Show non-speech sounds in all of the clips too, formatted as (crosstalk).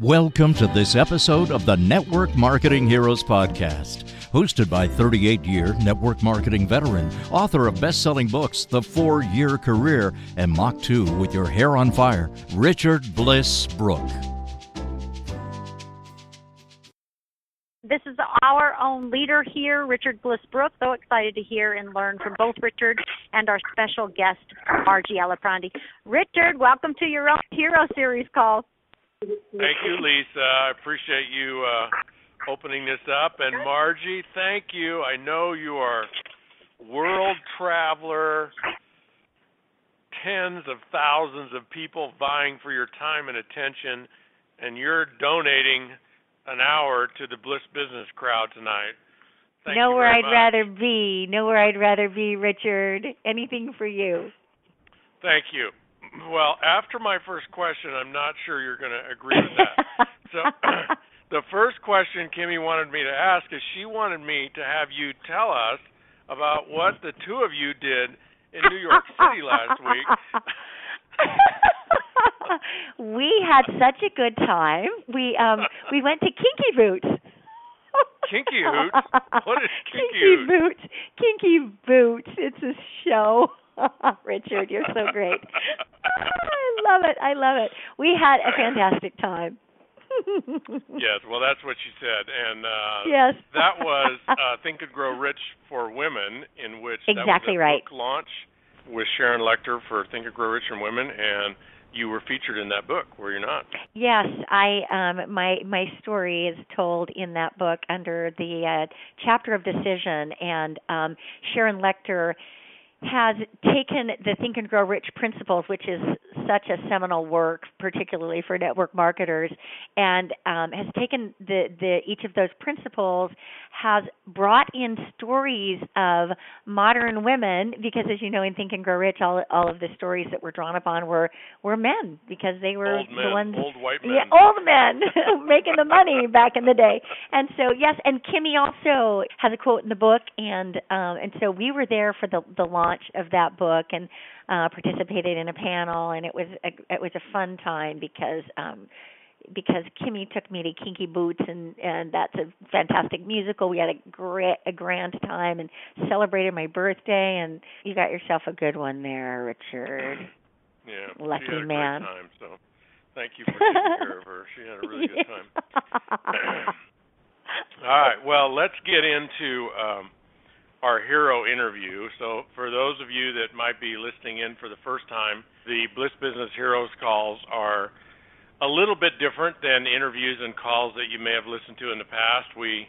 Welcome to this episode of the Network Marketing Heroes Podcast, hosted by 38 year network marketing veteran, author of best selling books, The Four Year Career, and Mach 2 with Your Hair on Fire, Richard Bliss Brooke. This is our own leader here, Richard Bliss Brooke. So excited to hear and learn from both Richard and our special guest, Margie Aliprandi. Richard, welcome to your own Hero Series call. Thank you, Lisa. I appreciate you uh, opening this up. And Margie, thank you. I know you are world traveler, tens of thousands of people vying for your time and attention, and you're donating an hour to the Bliss Business crowd tonight. Thank Nowhere I'd much. rather be. Nowhere I'd rather be, Richard. Anything for you. Thank you. Well, after my first question, I'm not sure you're going to agree with that. (laughs) so, (clears throat) the first question Kimmy wanted me to ask is she wanted me to have you tell us about what the two of you did in New York City last week. (laughs) we had such a good time. We um we went to Kinky Boots. Kinky Boots? What is (laughs) Kinky, Kinky? Boots. Kinky Boots. It's a show. (laughs) Richard, you're so great. (laughs) I love it. I love it. We had a fantastic time. (laughs) yes, well, that's what she said, and uh, Yes. that was uh, Think and Grow Rich for Women, in which Exactly that was a right. book launch with Sharon Lechter for Think and Grow Rich for Women, and you were featured in that book, were you not? Yes, I um my my story is told in that book under the uh, chapter of decision and um Sharon Lechter has taken the Think and Grow Rich principles, which is such a seminal work, particularly for network marketers, and um, has taken the, the each of those principles, has brought in stories of modern women, because as you know in Think and Grow Rich, all all of the stories that were drawn upon were were men because they were old the ones old white men. yeah, old men (laughs) making the money (laughs) back in the day. And so yes, and Kimmy also has a quote in the book and um and so we were there for the the launch of that book and uh participated in a panel and it was a, it was a fun time because um because Kimmy took me to Kinky Boots and and that's a fantastic musical. We had a great a grand time and celebrated my birthday and you got yourself a good one there, Richard. (clears throat) Yeah, Lucky she had a man. Great time, so thank you (laughs) for taking care of her. She had a really good (laughs) time. (clears throat) All right, well, let's get into um, our hero interview. So, for those of you that might be listening in for the first time, the Bliss Business Heroes calls are a little bit different than interviews and calls that you may have listened to in the past. We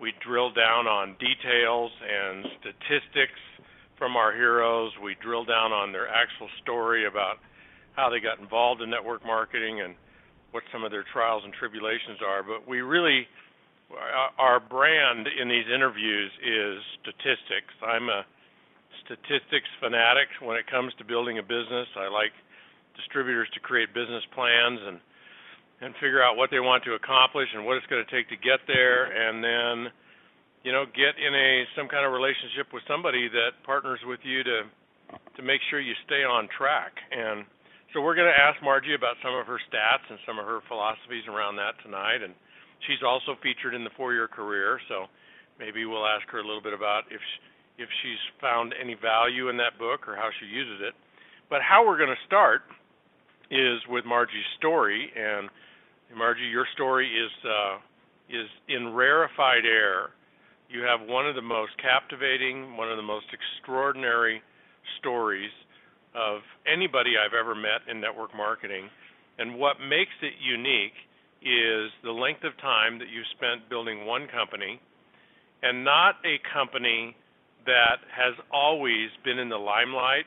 we drill down on details and statistics from our heroes. We drill down on their actual story about how they got involved in network marketing and what some of their trials and tribulations are. But we really Uh, our brand in these interviews is statistics. I'm a statistics fanatic when it comes to building a business. I like distributors to create business plans and and figure out what they want to accomplish and what it's going to take to get there and then you know get in a some kind of relationship with somebody that partners with you to to make sure you stay on track and so we're going to ask Margie about some of her stats and some of her philosophies around that tonight and she's also featured in the four-year career so maybe we'll ask her a little bit about if she, if she's found any value in that book or how she uses it but how we're going to start is with Margie's story and Margie, your story is uh, is in rarefied air. You have one of the most captivating, one of the most extraordinary stories of anybody I've ever met in network marketing. And what makes it unique is the length of time that you spent building one company and not a company that has always been in the limelight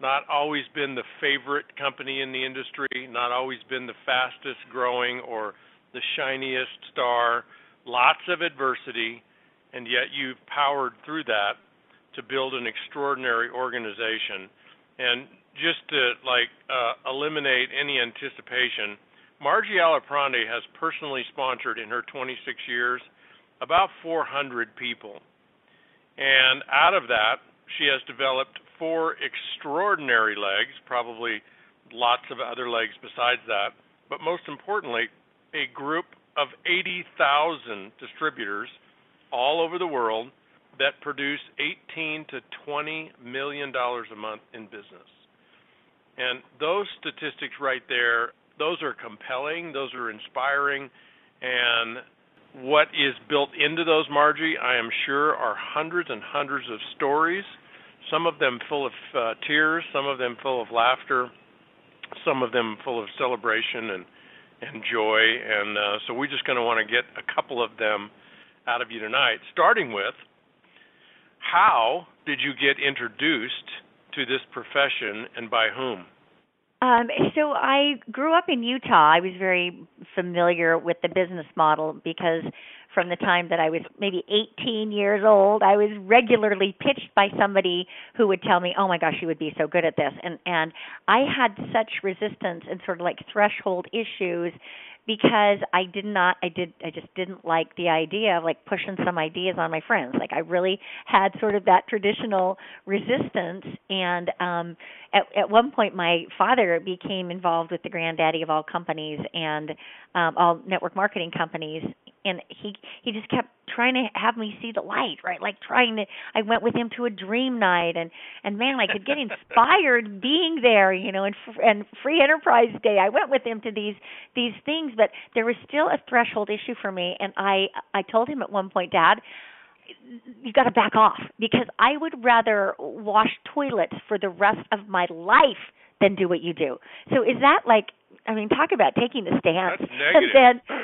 not always been the favorite company in the industry, not always been the fastest growing or the shiniest star, lots of adversity, and yet you've powered through that to build an extraordinary organization. And just to like uh, eliminate any anticipation, Margie Aliprandi has personally sponsored in her 26 years about 400 people. And out of that, she has developed four extraordinary legs, probably lots of other legs besides that. But most importantly, a group of 80,000 distributors all over the world that produce 18 to 20 million dollars a month in business. And those statistics right there, those are compelling, those are inspiring, and what is built into those, Margie, I am sure, are hundreds and hundreds of stories, some of them full of uh, tears, some of them full of laughter, some of them full of celebration and and joy. And uh, so we're just going to want to get a couple of them out of you tonight, starting with how did you get introduced to this profession and by whom? Um, so I grew up in Utah. I was very familiar with the business model because from the time that I was maybe 18 years old, I was regularly pitched by somebody who would tell me, "Oh my gosh, you would be so good at this." And and I had such resistance and sort of like threshold issues because I did not I did I just didn't like the idea of like pushing some ideas on my friends. Like I really had sort of that traditional resistance and um at at one point my father became involved with the granddaddy of all companies and um all network marketing companies and he he just kept trying to have me see the light right? Like trying to i went with him to a dream night and and man i could get inspired (laughs) being there you know and and free enterprise day. I went with him to these these things but there was still a threshold issue for me and i i told him at one point dad you got to back off because i would rather wash toilets for the rest of my life than do what you do. So is that like I mean, talk about taking the stance. That's negative. And then,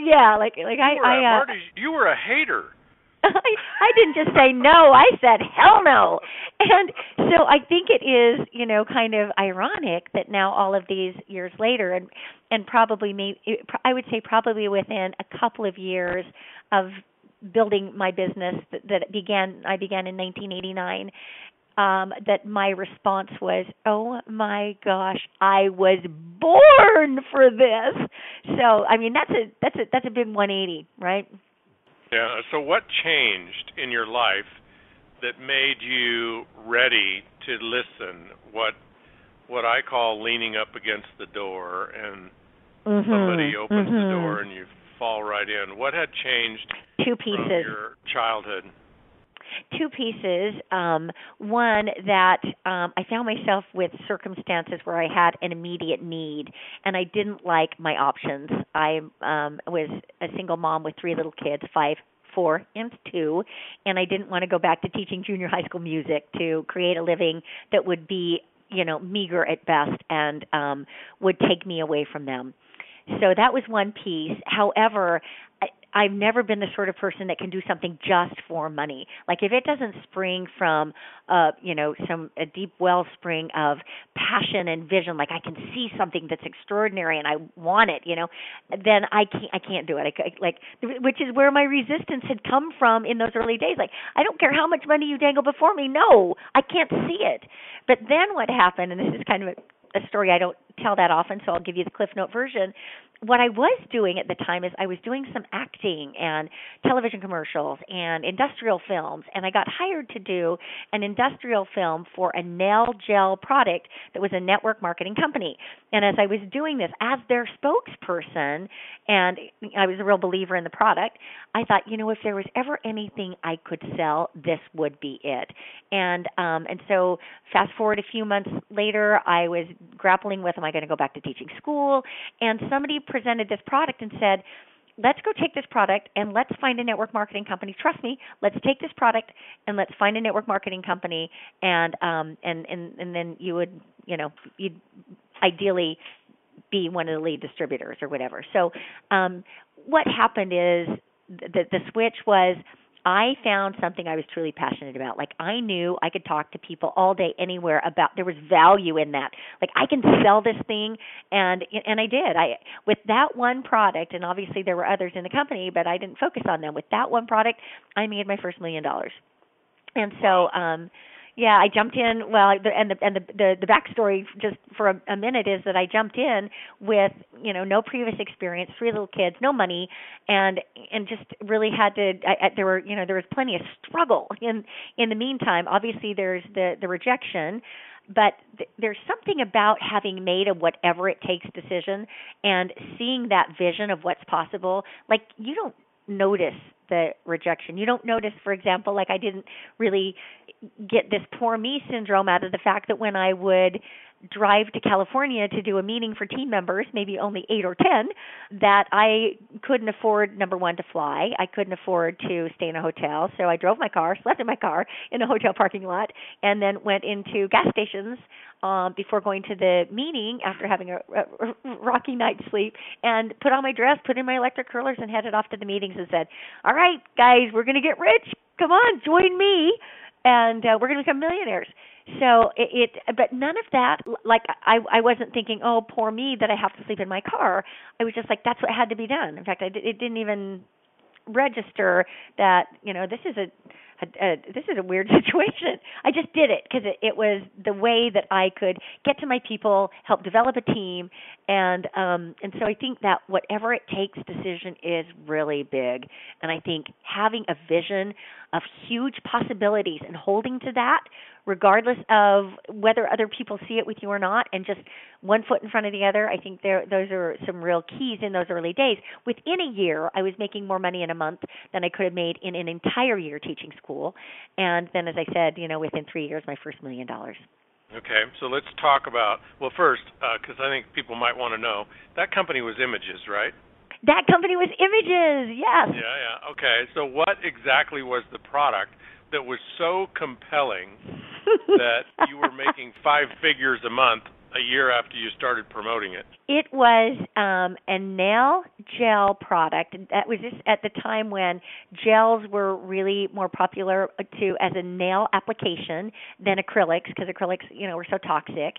yeah, like like I, I, uh, Marty, you were a hater. (laughs) I, I didn't just say no. I said hell no. And so I think it is, you know, kind of ironic that now all of these years later, and and probably me, I would say probably within a couple of years of building my business that, that began, I began in 1989 um, that my response was, "Oh my gosh, I was born for this." So, I mean, that's a that's a that's a big 180, right? Yeah. So, what changed in your life that made you ready to listen? What what I call leaning up against the door, and mm-hmm. somebody opens mm-hmm. the door and you fall right in. What had changed? Two pieces. Your childhood two pieces. Um, one that um, I found myself with circumstances where I had an immediate need, and I didn't like my options. I um, was a single mom with three little kids, five, four, and two, and I didn't want to go back to teaching junior high school music to create a living that would be, you know, meager at best and um, would take me away from them. So that was one piece. However, I've never been the sort of person that can do something just for money. Like if it doesn't spring from uh, you know, some a deep wellspring of passion and vision, like I can see something that's extraordinary and I want it, you know, then I can't I can't do it. I, like which is where my resistance had come from in those early days. Like I don't care how much money you dangle before me. No, I can't see it. But then what happened and this is kind of a, a story I don't tell that often, so I'll give you the Cliff Note version what I was doing at the time is I was doing some acting and television commercials and industrial films, and I got hired to do an industrial film for a nail gel product that was a network marketing company. And as I was doing this as their spokesperson, and I was a real believer in the product, I thought, you know, if there was ever anything I could sell, this would be it. And um, and so fast forward a few months later, I was grappling with, am I going to go back to teaching school? And somebody presented this product and said, let's go take this product and let's find a network marketing company. Trust me, let's take this product and let's find a network marketing company and um and and and then you would, you know, you'd ideally be one of the lead distributors or whatever. So um what happened is the the switch was I found something I was truly passionate about. Like I knew I could talk to people all day anywhere about there was value in that. Like I can sell this thing and and I did. I with that one product and obviously there were others in the company, but I didn't focus on them. With that one product, I made my first million dollars. And so um yeah, I jumped in. Well, and the and the the, the backstory just for a, a minute is that I jumped in with you know no previous experience, three little kids, no money, and and just really had to. I, I, there were you know there was plenty of struggle in in the meantime. Obviously, there's the the rejection but th- there's something about having made a whatever it takes decision and seeing that vision of what's possible. Like you don't notice the rejection. You don't notice, for example, like I didn't really get this poor me syndrome out of the fact that when I would drive to California to do a meeting for team members, maybe only eight or ten, that I couldn't afford number one to fly. I couldn't afford to stay in a hotel, so I drove my car, slept in my car in a hotel parking lot, and then went into gas stations um, before going to the meeting after having a, a rocky night's sleep, and put on my dress, put in my electric curlers, and headed off to the meetings and said, "All right, guys, we're going to get rich. Come on, join me." And uh, we're going to become millionaires so it, it but none of that like i i wasn't thinking oh poor me that i have to sleep in my car i was just like that's what had to be done in fact i it didn't even register that you know this is a a, a, this is a weird (laughs) situation. I just did it because it, it was the way that I could get to my people, help develop a team, and um, and so I think that whatever it takes decision is really big. And I think having a vision of huge possibilities and holding to that regardless of whether other people see it with you or not and just one foot in front of the other i think there those are some real keys in those early days. Within a year i was making more money in a month than i could have made in an entire year teaching school. And then as i said you know within 3 years my first million dollars. Okay, so let's talk about well first, because uh, I think people might want to know that company was Images, right? That company was Images, yes. Yeah, yeah. Okay, so what exactly was the product that was so compelling (laughs) that you were making five figures a month a year after you started promoting it? It was um, a nail gel product. That was just at the time when gels were really more popular to as a nail application than acrylics because acrylics, you know, were so toxic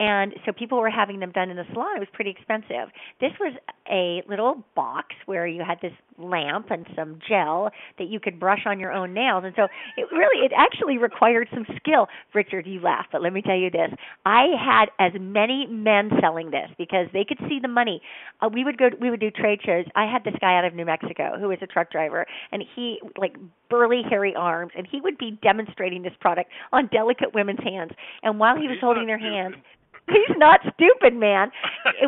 and so people were having them done in the salon. It was pretty expensive. This was a little box where you had this lamp and some gel that you could brush on your own nails. And so it really, it actually required some skill. Richard, you laugh, but let me tell you this: I had as many men selling this because they could see the money. Uh, we would go, we would do trade shows. I had this guy out of New Mexico who was a truck driver, and he like burly, hairy arms, and he would be demonstrating this product on delicate women's hands. And while he was holding their hand he's not stupid, man.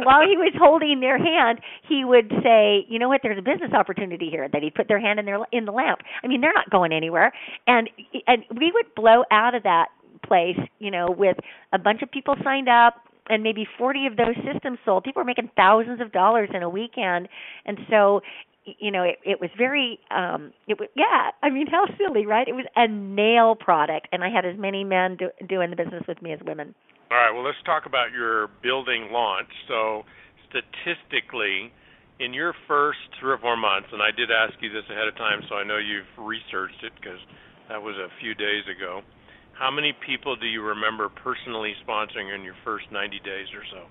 While he was holding their hand, he would say, "You know what? There's a business opportunity here." That he'd put their hand in their in the lamp. I mean, they're not going anywhere, and and we would blow out of that place, you know, with a bunch of people signed up and maybe 40 of those systems sold. People were making thousands of dollars in a weekend, and so you know it it was very um it was yeah i mean how silly right it was a nail product and i had as many men do, doing the business with me as women all right, well, let's talk about your building launch. So, statistically, in your first three or four months, and I did ask you this ahead of time, so I know you've researched it because that was a few days ago. How many people do you remember personally sponsoring in your first 90 days or so?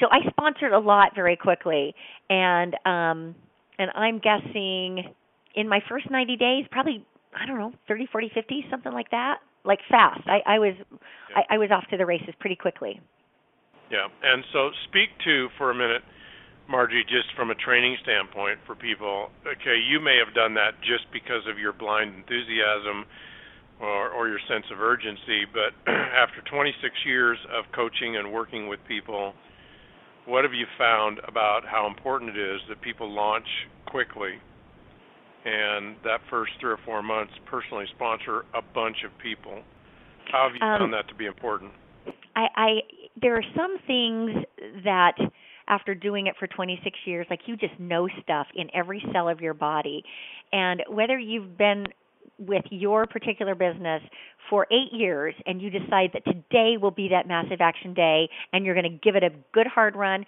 So I sponsored a lot very quickly, and um, and I'm guessing in my first 90 days, probably I don't know, 30, 40, 50, something like that like fast. I, I was yeah. I, I was off to the races pretty quickly. Yeah, and so speak to for a minute, Margie, just from a training standpoint for people. Okay, you may have done that just because of your blind enthusiasm or, or your sense of urgency, but (clears throat) after 26 years of coaching and working with people, what have you found about how important it is that people launch quickly and that first three or four months personally sponsor a bunch of people. How have you um, found that to be important? I, I there are some things that after doing it for 26 years like you just know stuff in every cell of your body and whether you've been with your particular business for eight years and you decide that today will be that massive action day and you're going to give it a good hard run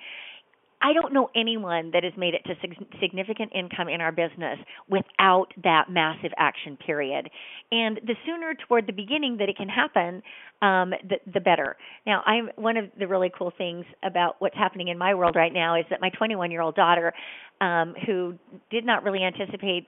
I don't know anyone that has made it to significant income in our business without that massive action period. And the sooner toward the beginning that it can happen, um, the, the better. Now, I'm one of the really cool things about what's happening in my world right now is that my 21 year old daughter, um, who did not really anticipate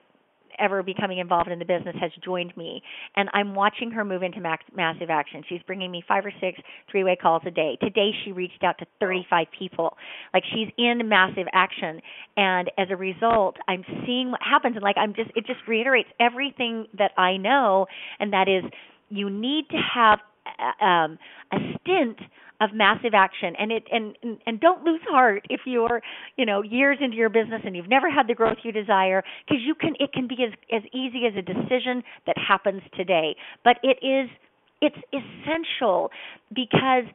ever becoming involved in the business has joined me and i'm watching her move into max, massive action. She's bringing me five or six three way calls a day. Today she reached out to 35 people. Like she's in massive action and as a result i'm seeing what happens and like i'm just it just reiterates everything that i know and that is you need to have um, a stint of massive action. And it and and don't lose heart if you're you know years into your business and you've never had the growth you desire because you can it can be as as easy as a decision that happens today. But it is it's essential because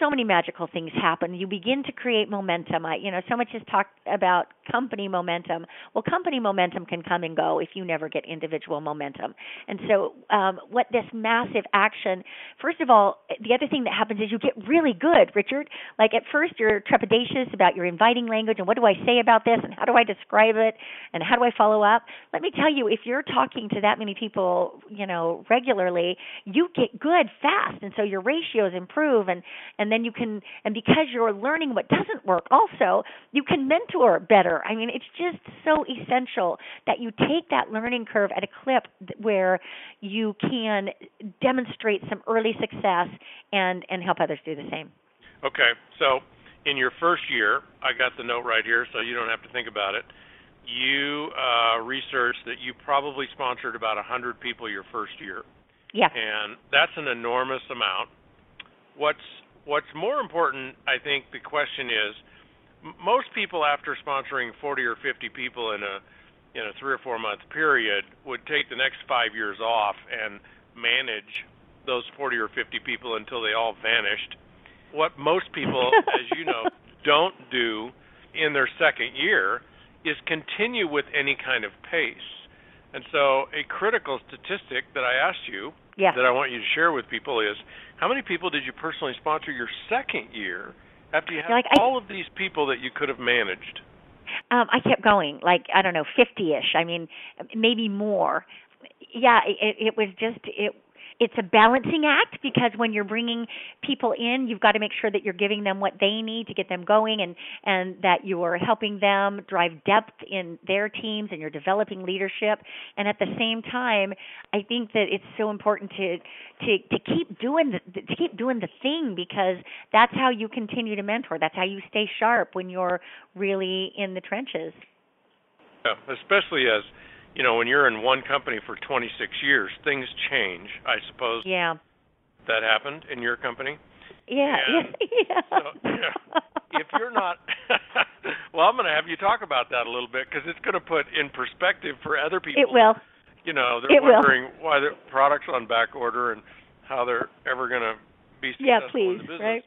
so many magical things happen. You begin to create momentum. I, you know, so much is talked about company momentum. Well, company momentum can come and go if you never get individual momentum. And so, um, what this massive action, first of all, the other thing that happens is you get really good, Richard. Like at first, you're trepidatious about your inviting language and what do I say about this and how do I describe it and how do I follow up. Let me tell you, if you're talking to that many people, you know, regularly, you get good fast, and so your ratios improve and and then you can and because you're learning what doesn't work also you can mentor better i mean it's just so essential that you take that learning curve at a clip where you can demonstrate some early success and and help others do the same okay so in your first year i got the note right here so you don't have to think about it you uh, researched that you probably sponsored about 100 people your first year. Yeah. And that's an enormous amount. What's what's more important, I think the question is most people after sponsoring 40 or 50 people in a in a 3 or 4 month period would take the next 5 years off and manage those 40 or 50 people until they all vanished. What most people, (laughs) as you know, don't do in their second year is continue with any kind of pace. And so, a critical statistic that I asked you yeah. that I want you to share with people is how many people did you personally sponsor your second year after you had like all I, of these people that you could have managed? Um, I kept going, like I don't know, fifty-ish. I mean, maybe more. Yeah, it, it was just it it's a balancing act because when you're bringing people in, you've got to make sure that you're giving them what they need to get them going and and that you're helping them drive depth in their teams and you're developing leadership. And at the same time, I think that it's so important to to to keep doing the to keep doing the thing because that's how you continue to mentor. That's how you stay sharp when you're really in the trenches. Yeah, especially as you know, when you're in one company for 26 years, things change. I suppose. Yeah. That happened in your company. Yeah. And (laughs) yeah. So, yeah. If you're not, (laughs) well, I'm going to have you talk about that a little bit because it's going to put in perspective for other people. It will. You know, they're it wondering will. why their products on back order and how they're ever going to be successful yeah, please, in the business. Right?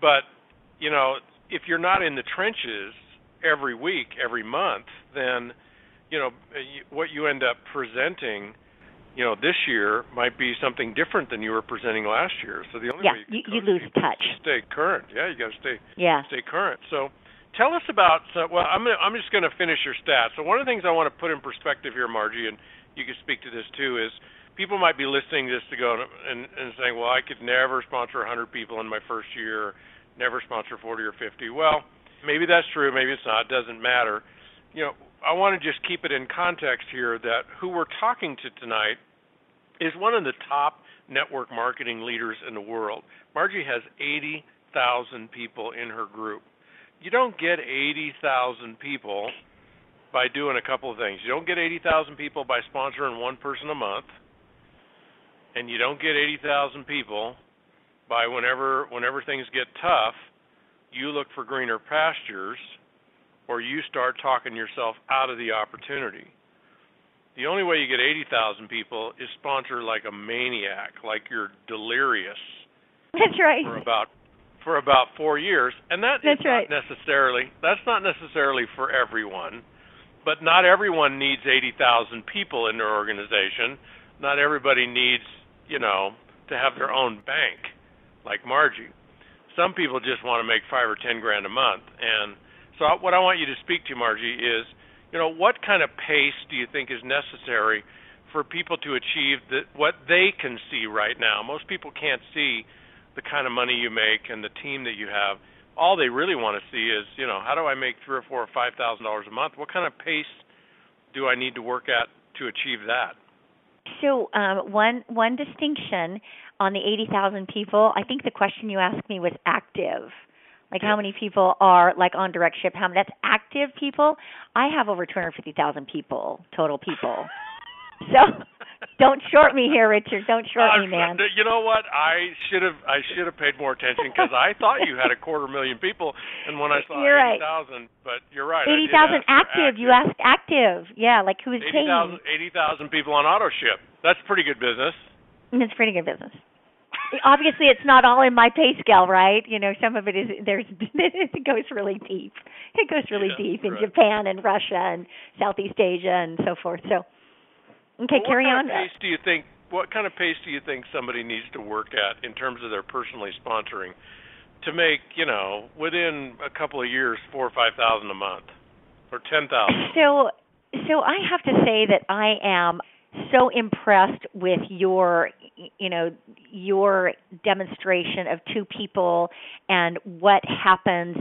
But you know, if you're not in the trenches every week, every month, then you know uh, what you end up presenting you know this year might be something different than you were presenting last year. So the only yeah, way you, you, you lose touch. stay current. Yeah you got to stay yeah. stay current. So tell us about so, well i'm gonna, i'm just going to finish your stats. So one of the things i want to put in perspective here margie and you can speak to this too is people might be listening to this to go and, and saying well i could never sponsor 100 people in my first year never sponsor 40 or 50 well maybe that's true maybe it's not it doesn't matter. You know I want to just keep it in context here that who we're talking to tonight is one of the top network marketing leaders in the world. Margie has 80,000 people in her group. You don't get 80,000 people by doing a couple of things. You don't get 80,000 people by sponsoring one person a month, and you don't get 80,000 people by whenever whenever things get tough, you look for greener pastures or you start talking yourself out of the opportunity. The only way you get 80,000 people is sponsor like a maniac, like you're delirious. (laughs) That's right. For about for about 4 years, and that that's is right. not necessarily that's not necessarily for everyone. But not everyone needs 80,000 people in their organization. Not everybody needs, you know, to have their own bank like Margie. Some people just want to make 5 or 10 grand a month and so what I want you to speak to, Margie, is you know what kind of pace do you think is necessary for people to achieve the, what they can see right now? Most people can't see the kind of money you make and the team that you have. All they really want to see is you know how do I make three or four or five thousand dollars a month? What kind of pace do I need to work at to achieve that? So um, one one distinction on the eighty thousand people, I think the question you asked me was active. Like how many people are like on direct ship? How many? That's active people. I have over 250,000 people, total people. So, (laughs) Don't short me here, Richard. Don't short uh, me, man. You know what? I should have I should have paid more attention because I thought you had a quarter million people, and when I saw you're eighty thousand, right. but you're right. Eighty thousand active. active. You asked active. Yeah, like who's 80, paying? 000, 80,000 people on auto ship. That's pretty good business. It's pretty good business. Obviously, it's not all in my pay scale, right? You know, some of it is there's (laughs) it goes really deep. It goes really yeah, deep in right. Japan and Russia and Southeast Asia and so forth. So, okay, well, carry what on. Kind of pace do you think? What kind of pace do you think somebody needs to work at in terms of their personally sponsoring to make you know within a couple of years four or five thousand a month or ten thousand? So, so I have to say that I am so impressed with your you know your demonstration of two people and what happens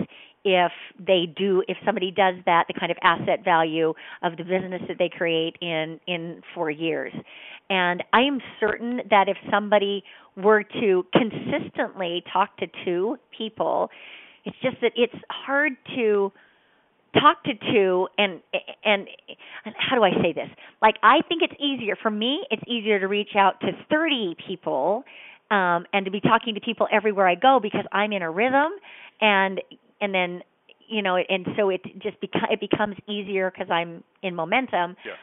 if they do if somebody does that the kind of asset value of the business that they create in in 4 years. And i am certain that if somebody were to consistently talk to two people it's just that it's hard to talk to two and and and how do I say this? Like I think it's easier for me. It's easier to reach out to 30 people um and to be talking to people everywhere I go because I'm in a rhythm and and then you know and so it just beca- it becomes easier because I'm in momentum. Yeah.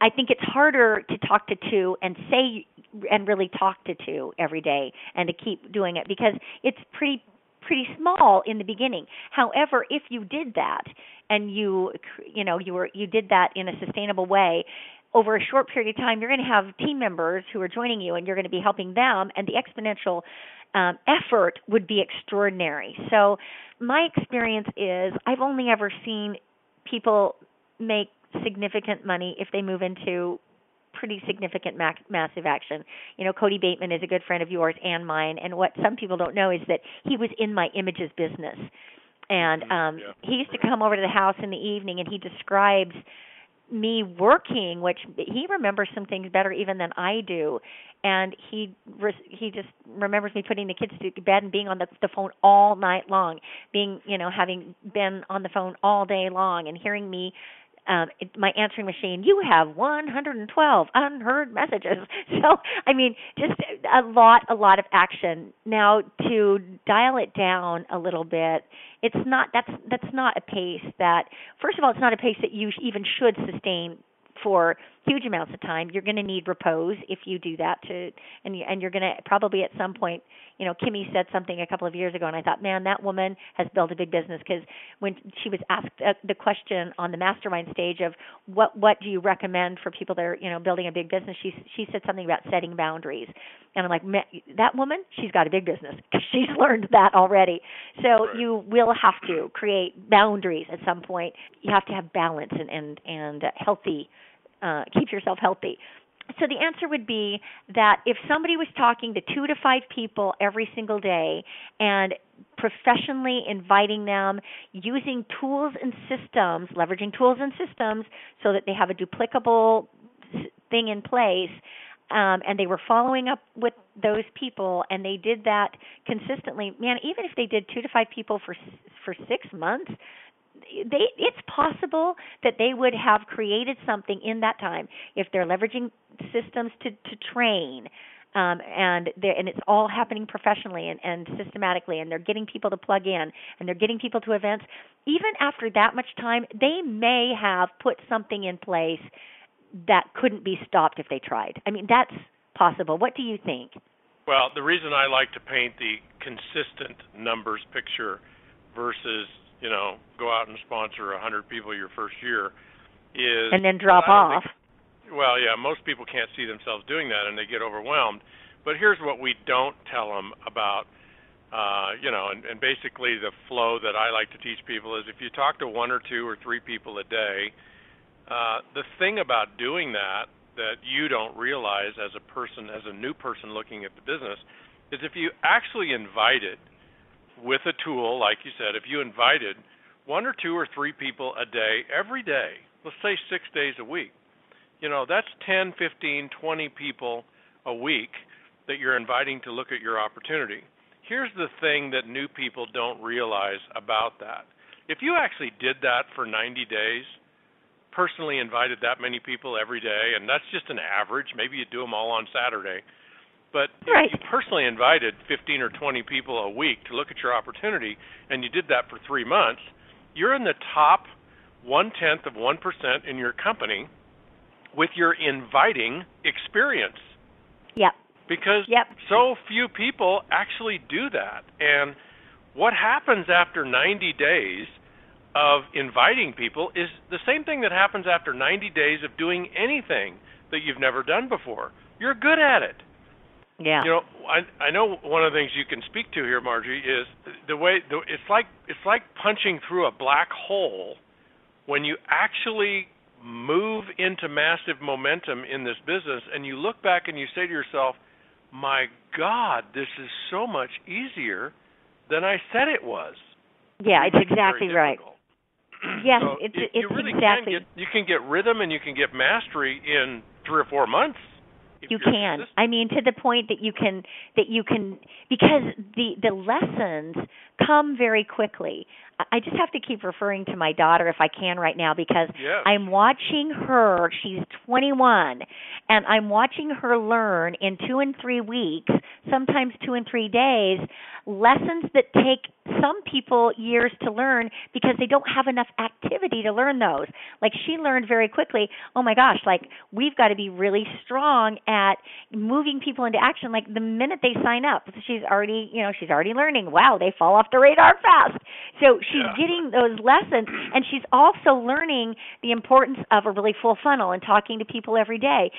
I think it's harder to talk to two and say and really talk to two every day and to keep doing it because it's pretty pretty small in the beginning. However, if you did that and you you know you were you did that in a sustainable way over a short period of time, you're going to have team members who are joining you and you're going to be helping them and the exponential um, effort would be extraordinary. So my experience is I've only ever seen people make significant money if they move into pretty significant ma- massive action. You know, Kody Bateman is a good friend of yours and mine, and what some people don't know is that he was in my images business. And Mm-hmm. um yeah. he used to come over to the house in the evening and he describes me working which he remembers some things better even than I do and he res- he just remembers me putting the kids to bed and being on the the phone all night long being you know having been on the phone all day long and hearing me um it, my answering machine you have 112 unheard messages. (laughs) So i mean just a lot a lot of action. Now to dial it down a little bit it's not that's that's not a pace that first of all it's not a pace that you even should sustain for huge amounts of time. You're going to need repose if you do that to and you, and you're going to probably at some point you know Kimmy said something a couple of years ago and I thought man that woman has built a big business. Because when she was asked uh, the question on the mastermind stage of what what do you recommend for people that are you know building a big business? She she said something about setting boundaries. And I'm like that woman she's got a big business. (laughs) Because she's learned that already. So you will have to create boundaries at some point. You have to have balance and and and uh, healthy uh, keep yourself healthy. So the answer would be that if somebody was talking to two to five people every single day and professionally inviting them using tools and systems, leveraging tools and systems so that they have a duplicable thing in place, um, and they were following up with those people and they did that consistently man even if they did two to five people for for six months they it's possible that they would have created something in that time if they're leveraging systems to to train um, and and it's all happening professionally and, and systematically and they're getting people to plug in and they're getting people to events. Even after that much time they may have put something in place that couldn't be stopped if they tried. I mean that's possible. What do you think? Well, the reason I like to paint the consistent numbers picture versus, you know, go out and sponsor a 100 people your first year is and then drop off think- well, yeah, most people can't see themselves doing that and they get overwhelmed. But here's what we don't tell them about uh, you know, and, and basically the flow that I like to teach people is if you talk to one or two or three people a day, uh, the thing about doing that that you don't realize as a person, as a new person looking at the business, is if you actually invited with a tool, like you said, if you invited one or two or three people a day, every day, let's say six days a week, you know, that's 10, 15, 20 people a week that you're inviting to look at your opportunity. Here's the thing that new people don't realize about that. If you actually did that for 90 days, personally invited that many people every day, and that's just an average. Maybe you do them all on Saturday. But right. if you personally invited 15 or 20 people a week to look at your opportunity, and you did that for three months, you're in the top one tenth of one percent in your company with your inviting experience. Yep. Because yep. so few people actually do that. And what happens after 90 days of inviting people is the same thing that happens after 90 days of doing anything that you've never done before. You're good at it. Yeah. You know, I I know one of the things you can speak to here, Margie, is the way the, it's like it's like punching through a black hole when you actually move into massive momentum in this business and you look back and you say to yourself, "My god, this is so much easier than I said it was." Yeah, it's exactly right. (clears throat) Yes, so it's it's you really exactly. Can get, you can get rhythm and you can get mastery in three or four months. You can. Consistent. I mean, to the point that you can that you can because the the lessons come very quickly. I just have to keep referring to my daughter if I can right now because yes. I'm watching her. She's 21, and I'm watching her learn in two and three weeks, sometimes two and three days, lessons that take some people years to learn because they don't have enough activity to learn those. Like she learned very quickly, oh my gosh, like we've got to be really strong at moving people into action like the minute they sign up. She's already, you know, she's already learning. Wow, they fall off the radar fast. So she's yeah. getting those lessons and she's also learning the importance of a really full funnel and talking to people every day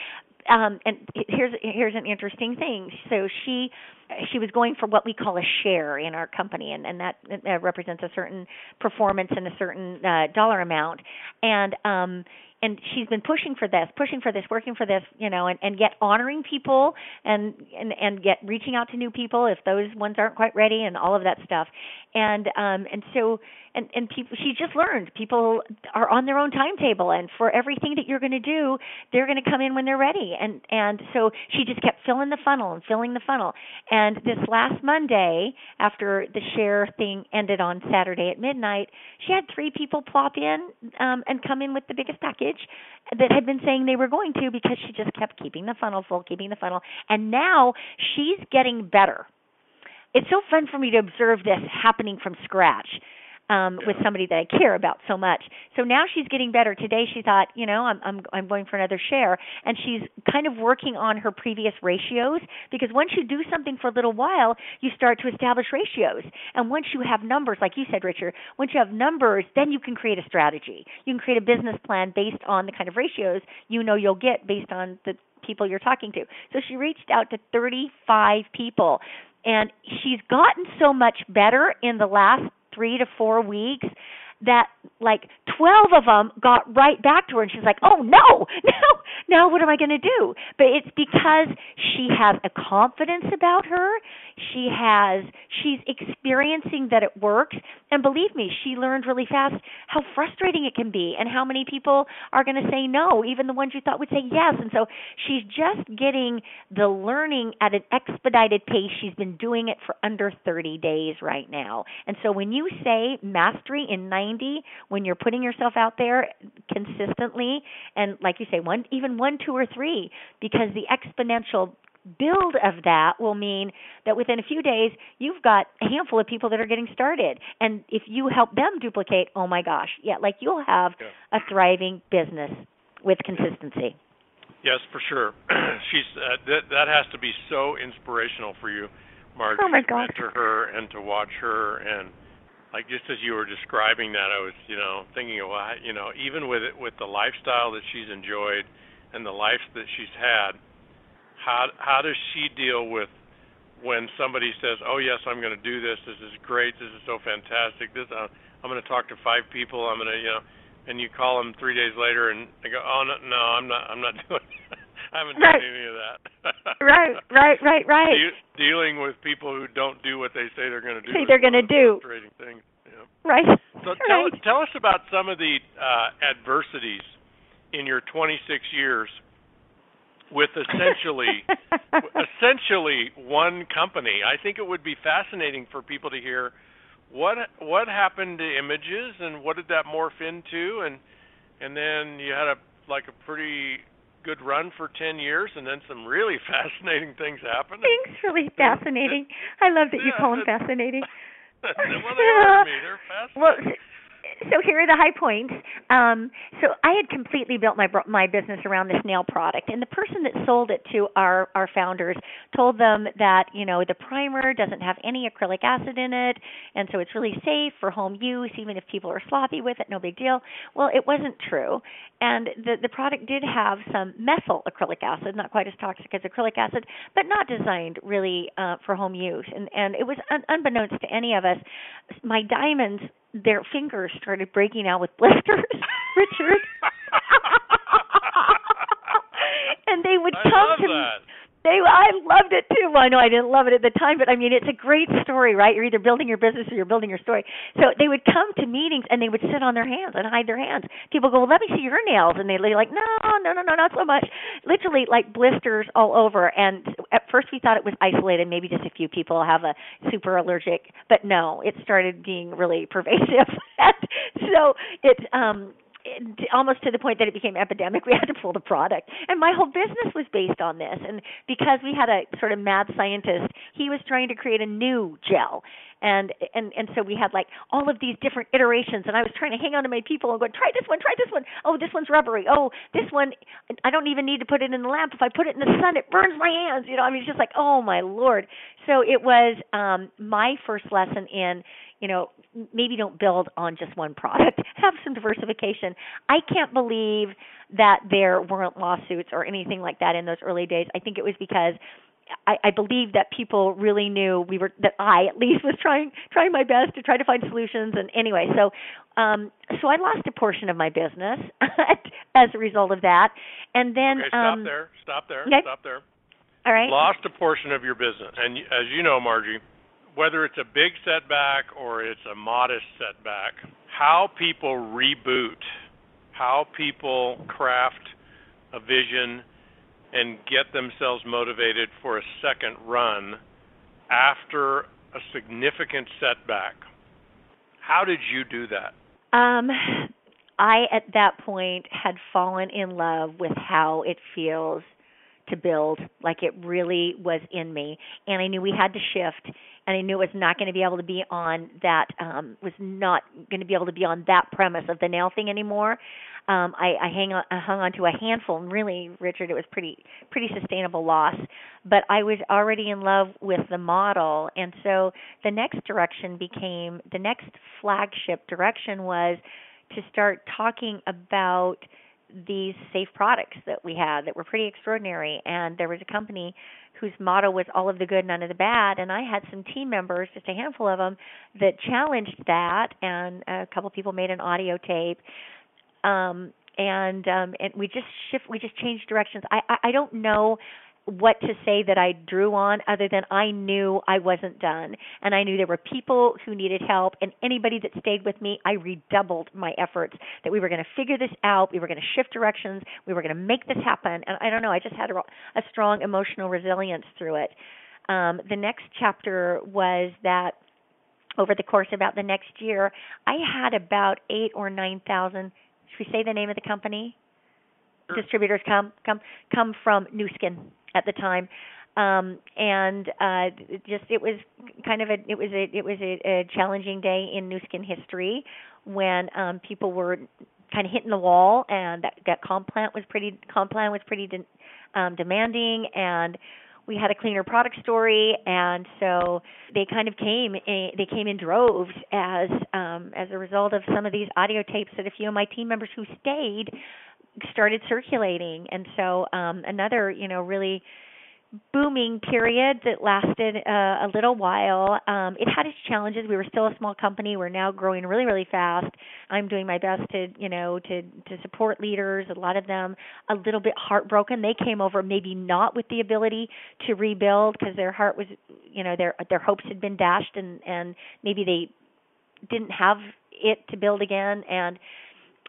um, and here's here's an interesting thing. So she she was going for what we call a share in our company, and and that uh, represents a certain performance and a certain uh, dollar amount. And um, and she's been pushing for this, pushing for this, working for this, you know, and and yet honoring people and and and yet reaching out to new people if those ones aren't quite ready and all of that stuff. And um and so and and people she just learned people are on their own timetable and for everything that you're going to do, they're going to come in when they're ready. And and so she just kept filling the funnel and filling the funnel. And this last Monday after the share thing ended on Saturday at midnight, she had three people plop in um and come in with the biggest package that had been saying they were going to because she just kept keeping the funnel full, keeping the funnel. And now she's getting better. It's so fun for me to observe this happening from scratch um with somebody that I care about so much. So now she's getting better. Today she thought, you know, I'm I'm I'm going for another share and she's kind of working on her previous ratios because once you do something for a little while, you start to establish ratios. And once you have numbers like you said Richard, once you have numbers, then you can create a strategy. You can create a business plan based on the kind of ratios you know you'll get based on the people you're talking to. So she reached out to 35 people and she's gotten so much better in the last three to four weeks that like 12 of them got right back to her and she's like, "Oh no. (laughs) Now now what am I going to do?" But it's because she has a confidence about her. She has she's experiencing that it works and believe me, she learned really fast how frustrating it can be and how many people are going to say no, even the ones you thought would say yes. And so she's just getting the learning at an expedited pace. She's been doing it for under 30 days right now. And so when you say mastery in 90 when you're putting yourself out there consistently and like you say one even one two or three because the exponential build of that will mean that within a few days you've got a handful of people that are getting started and if you help them duplicate oh my gosh yeah like you'll have yeah. a thriving business with consistency yes for sure (clears throat) she's uh, that that has to be so inspirational for you Margie, oh my to gosh. mentor her and to watch her and like just as you were describing that, I was, you know, thinking of, you know, even with it, with the lifestyle that she's enjoyed and the life that she's had, how how does she deal with when somebody says, "Oh yes, I'm going to do this. This is great. This is so fantastic. This uh, I'm going to talk to five people. I'm going to, you know," and you call them three days later and they go, "Oh no, no, I'm not. I'm not (laughs) doing." I haven't right. done any of that. (laughs) right, right, right, right. De- dealing with people who don't do what they say they're going to do. Say they're going to do. Frustrating thing. Yeah. Right. So tell right. tell us about some of the uh, adversities in your 26 years with essentially (laughs) essentially one company. I think it would be fascinating for people to hear what what happened to images and what did that morph into and and then you had a like a pretty good run for 10 years and then some really (laughs) fascinating things happened. Things really (laughs) fascinating. I love that you call them fascinating. (laughs) well, they are to me. They're fascinating. Well, so here are the high points. Um, so I had completely built my my business around this nail product, and the person that sold it to our our founders told them that you know the primer doesn't have any acrylic acid in it, and so it's really safe for home use, even if people are sloppy with it, no big deal. Well, it wasn't true, and the the product did have some methyl acrylic acid, not quite as toxic as acrylic acid, but not designed really uh, for home use, and and it was un- unbeknownst to any of us. My diamonds their fingers started breaking out with (laughs) blisters, (laughs) Richard. and they would I come love to that. They I loved it too. Well, I know I didn't love it at the time, but I mean it's a great story, right? You're either building your business or you're building your story. So they would come to meetings and they would sit on their hands and hide their hands. People go, Well, let me see your nails and they'd be like, No, no, no, no, not so much. Literally like blisters all over and at first we thought it was isolated, maybe just a few people have a super allergic but no, it started being really (laughs) pervasive. (laughs) so it um almost to the point that it became epidemic. (laughs) We had to pull the product, and my whole business was based on this. And because we had a sort of mad scientist, he was trying to create a new gel, and and and so we had like all of these different iterations. And I was trying to hang on to my people and go, try this one, try this one. Oh, this one's rubbery. Oh, this one, I don't even need to put it in the lamp. If I put it in the sun, it burns my hands. You know, I mean, it's just like, oh my lord. So it was um my first lesson in you know, maybe don't build on just one product. (laughs) Have some diversification. I can't believe that there weren't lawsuits or anything like that in those early days. I think it was because I, I believe that people really knew we were that I at least was trying trying my best to try to find solutions and anyway so um so I lost a portion of my business (laughs) as a result of that and then okay, stop um there stop there okay. stop there all right lost a portion of your business and as you know Margie whether it's a big setback or it's a modest setback, how people reboot, how people craft a vision and get themselves motivated for a second run after a significant setback. How did you do that? Um I at that point had fallen in love with how it feels to build like it really was in me and I knew we had to shift and I knew it was not going to be able to be on that um was not going to be able to be on that premise of the nail thing anymore. Um I I hang on I hung on to a handful and really Richard it was pretty pretty sustainable loss, but I was already in love with the model and so the next direction became the next flagship direction was to start talking about these safe products that we had that were pretty extraordinary. And there was a company whose motto was all of the good none of the bad. And i had some team members just a handful of them that challenged that. And a couple people made an audio tape. Um and um and we just shift we just changed directions. I i, I don't know what to say that I drew on other than I knew I wasn't done. And I knew there were people who needed help and anybody that stayed with me I redoubled my efforts that we were going to figure this out we were going to shift directions we were going to make this happen. And I don't know I just had a, a strong emotional resilience through it. Um the next chapter was that over the course of about the next year I had about 8 or 9,000 should we say the name of the company? Distributors come come come from Nu Skin at the time. Um and uh just it was kind of a it was a it was a, a challenging day in Nu Skin history when um people were kind of hitting the wall and that that comp plant was pretty comp plan was pretty de- um demanding. And we had a cleaner product story. And so they kind of came in, they came in droves as um as a result of some of these audio tapes that a few of my team members who stayed started circulating. And so um another you know really booming period that lasted uh, a little while. Um it had its challenges. We were still a small company. We're now growing really really fast. I'm doing my best to you know to to support leaders a lot of them a little bit heartbroken. They came over maybe not with the ability to rebuild because their heart was you know their their hopes had been dashed and and maybe they didn't have it to build again. And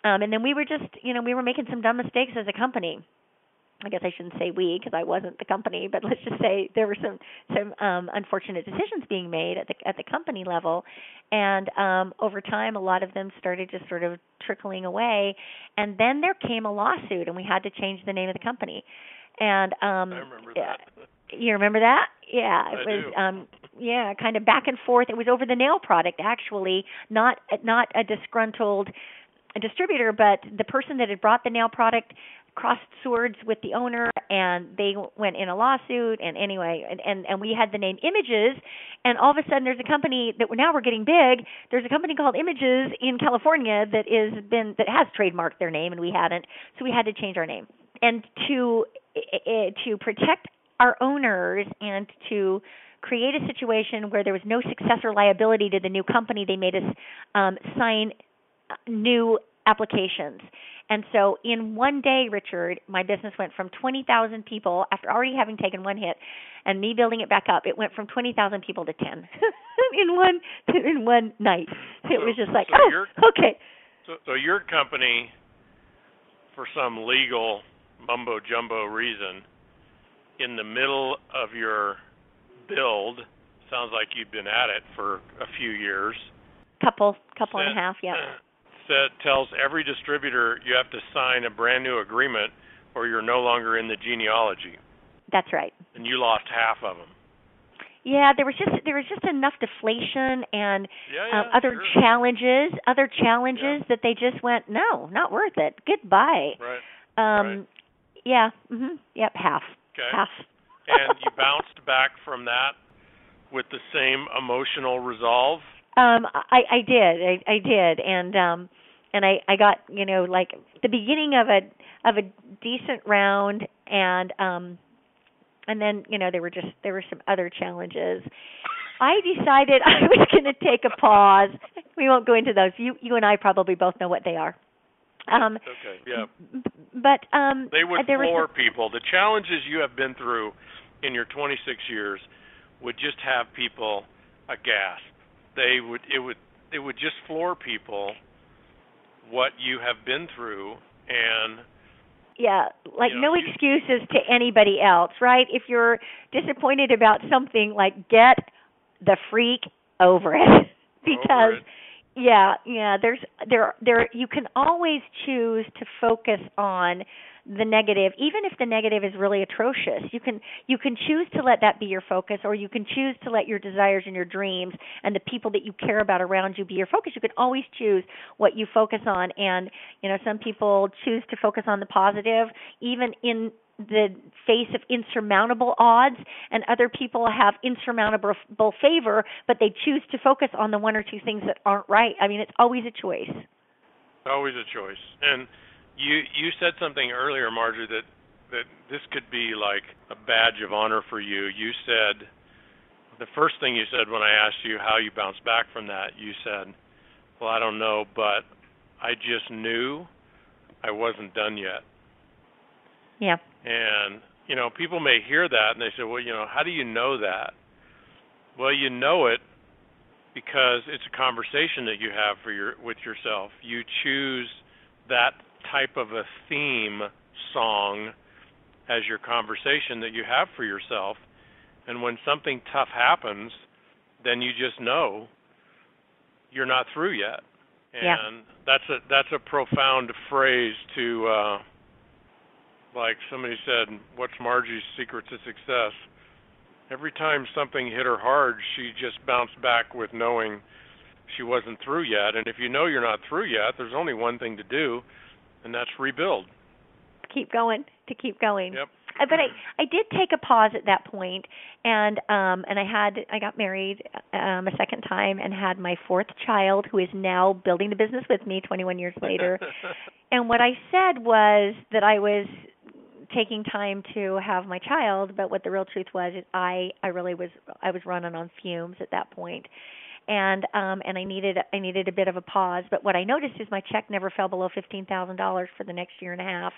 um, and then we were just, you know, we were making some dumb mistakes as a company. I guess I shouldn't say we because I wasn't the company, but let's just say there were some some um, unfortunate decisions being made at the at the company level, and um, over time, a lot of them started just sort of trickling away, and then there came a lawsuit, and we had to change the name of the company, and um, I remember that. You remember that? Yeah, it I was do. um yeah, kind of back and forth. It was over the nail product actually, not not a disgruntled distributor, but the person that had brought the nail product crossed swords with the owner and they went in a lawsuit and anyway and and, and we had the name images and all of a sudden there's a company that we're now we're getting big there's a company called images in california that is been that has trademarked their name and we hadn't so we had to change our name. And to eh, to protect our owners and to create a situation where there was no successor liability to the new company they made us um, sign new applications. And so in one day, Richard, my business went from 20,000 people after already having taken one hit and me building it back up. It went from 20,000 people to 10 (laughs) in one in one night. It So- was just like, so "Oh, okay." So, so your company, for some legal mumbo jumbo reason, in the middle of your build, sounds like you've been at it for a few years. Couple couple and a half, yeah. (clears throat) Said tells every distributor you have to sign a brand new agreement, or you're no longer in the genealogy, That's right. and you lost half of them. Yeah, there was just there was just enough deflation and Yeah, um, yeah, other sure. challenges, other challenges that they just went, no, not worth it. Goodbye. Right. Um, Right. yeah, mhm, yep, half, Okay. half. and you bounced back from that with the same emotional resolve. Um, I I did, I I did, and um, and I I got you know like the beginning of a of a decent round, and um, and then you know there were just there were some other challenges. I decided (laughs) I was going to take a pause. We won't go into those. You you and I probably both know what they are. Um, Okay. Yeah. but um, They would there were floor some- people. The challenges you have been through in your 26 years would just have people aghast. They would it would it would just floor people what you have been through and yeah, like You know, no excuses to anybody else, right? If you're disappointed about something, like get the freak over it (laughs) because it. yeah, yeah, there's there there you can always choose to focus on the negative even if the negative is really atrocious. You can you can choose to let that be your focus or you can choose to let your desires and your dreams and the people that you care about around you be your focus. You can always choose what you focus on and you know some people choose to focus on the positive even in the face of insurmountable odds and other people have insurmountable favor but they choose to focus on the one or two things that aren't right i mean it's always a choice always a choice. And you you said something earlier, Marjorie, that that this could be like a badge of honor for you. You said the first thing you said when I asked you how you bounced back from that, you said, "Well, I don't know, but I just knew I wasn't done yet." yeah And you know, people may hear that and they say, "Well, you know, how do you know that?" Well, you know it because it's a conversation that you have for your with yourself. You choose that type of a theme song as your conversation that you have for yourself. And when something tough happens, then you just know you're not through yet. And Yeah. that's a that's a profound phrase to uh like somebody said, what's Margie's secret to success? Every time something hit her hard, she just bounced back with knowing she wasn't through yet. And if you know you're not through yet, there's only one thing to do, and that's rebuild. keep going to keep going Yep. Uh, but i i did take a pause at that point and um and i had i got married um a second time and had my fourth child who is now building the business with me 21 years later (laughs) and what i said was that i was taking time to have my child but what the real truth was is i i really was i was running on fumes at that point and um and I needed I needed a bit of a pause. But what I noticed is my check never fell below fifteen thousand dollars for the next year and a half.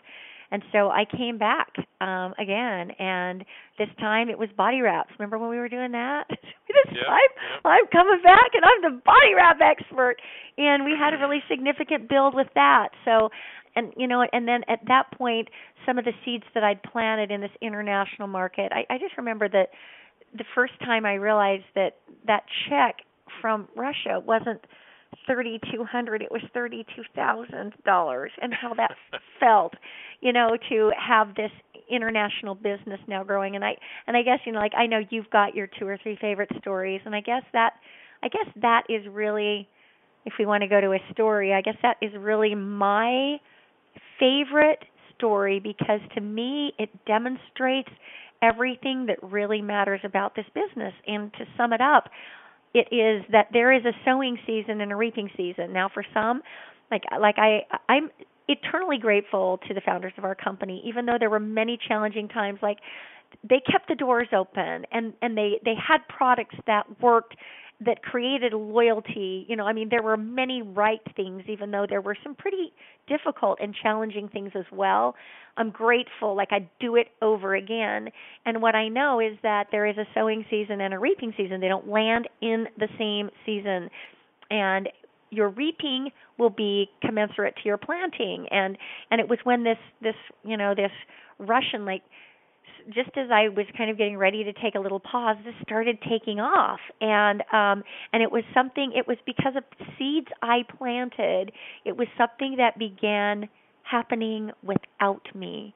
And so I came back um again and this time it was body wraps. Remember when we were doing that? (laughs) this yeah, time. I'm coming back and I'm the body wrap expert. And we had a really significant build with that. So and you know and then at that point some of the seeds that I'd planted in this international market I, I just remember that the first time I realized that that check from Russia wasn't thirty two hundred it was thirty two thousand dollars and how that (laughs) felt you know to have this international business now growing and I and I guess you know like I know you've got your two or three favorite stories and I guess that I guess that is really if we want to go to a story I guess that is really my favorite story because to me it demonstrates everything that really matters about this business. And to sum it up, it is that there is a sowing season and a reaping season. Now for some, like like I I'm eternally grateful to the founders of our company even though there were many challenging times like they kept the doors open and and they they had products that worked that created loyalty. You know, I mean, there were many right things, even though there were some pretty difficult and challenging things as well. I'm grateful, like I'd do it over again. And what I know is that there is a sowing season and a reaping season. They don't land in the same season. And your reaping will be commensurate to your planting and and it was when this this you know this russian like just as I was kind of getting ready to take a little pause, this started taking off, and um, and it was something. It was because of seeds I planted. It was something that began happening without me.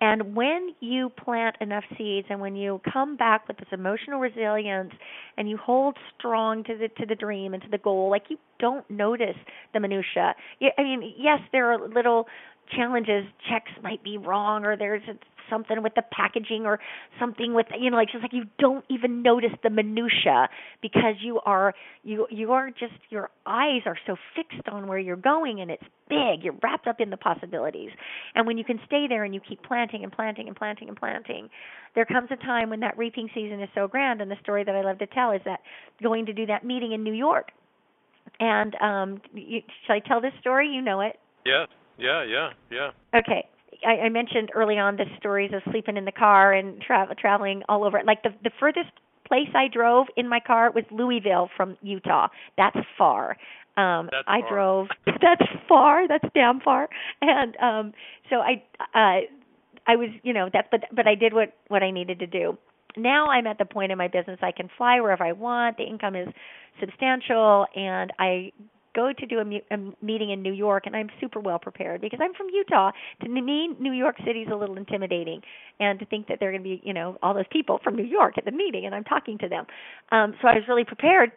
And when you plant enough seeds and when you come back with this emotional resilience and you hold strong to the to the dream and to the goal, like you don't notice the minutia. I mean, yes, there are little challenges. Checks might be wrong or there's something with the packaging or something with you know like just like you don't even notice the minutia because you are you you are just your eyes are so fixed on where you're going and it's big. You're wrapped up in the possibilities. And when you can stay there and you keep planting and planting and planting and planting there comes a time when that reaping season is so grand. And the story that I love to tell is that going to do that meeting in New York. And um you, should I tell this story? You know it. Yeah yeah yeah yeah okay I, I mentioned early on the stories of sleeping in the car and travel traveling all over. Like the the furthest place I drove in my car was Louisville from Utah. That's far. Um that's I far. drove (laughs) that's far, that's damn far. And um so I uh I was, you know, that but but I did what what I needed to do. Now I'm at the point in my business I can fly wherever I want. The income is substantial and I go to do a, mu- a meeting in New York, and I'm super well prepared because I'm from Utah. To me, New York City is a little intimidating, and to think that they're going to be, you know, all those people from New York at the meeting, and I'm talking to them. Um, so I was really prepared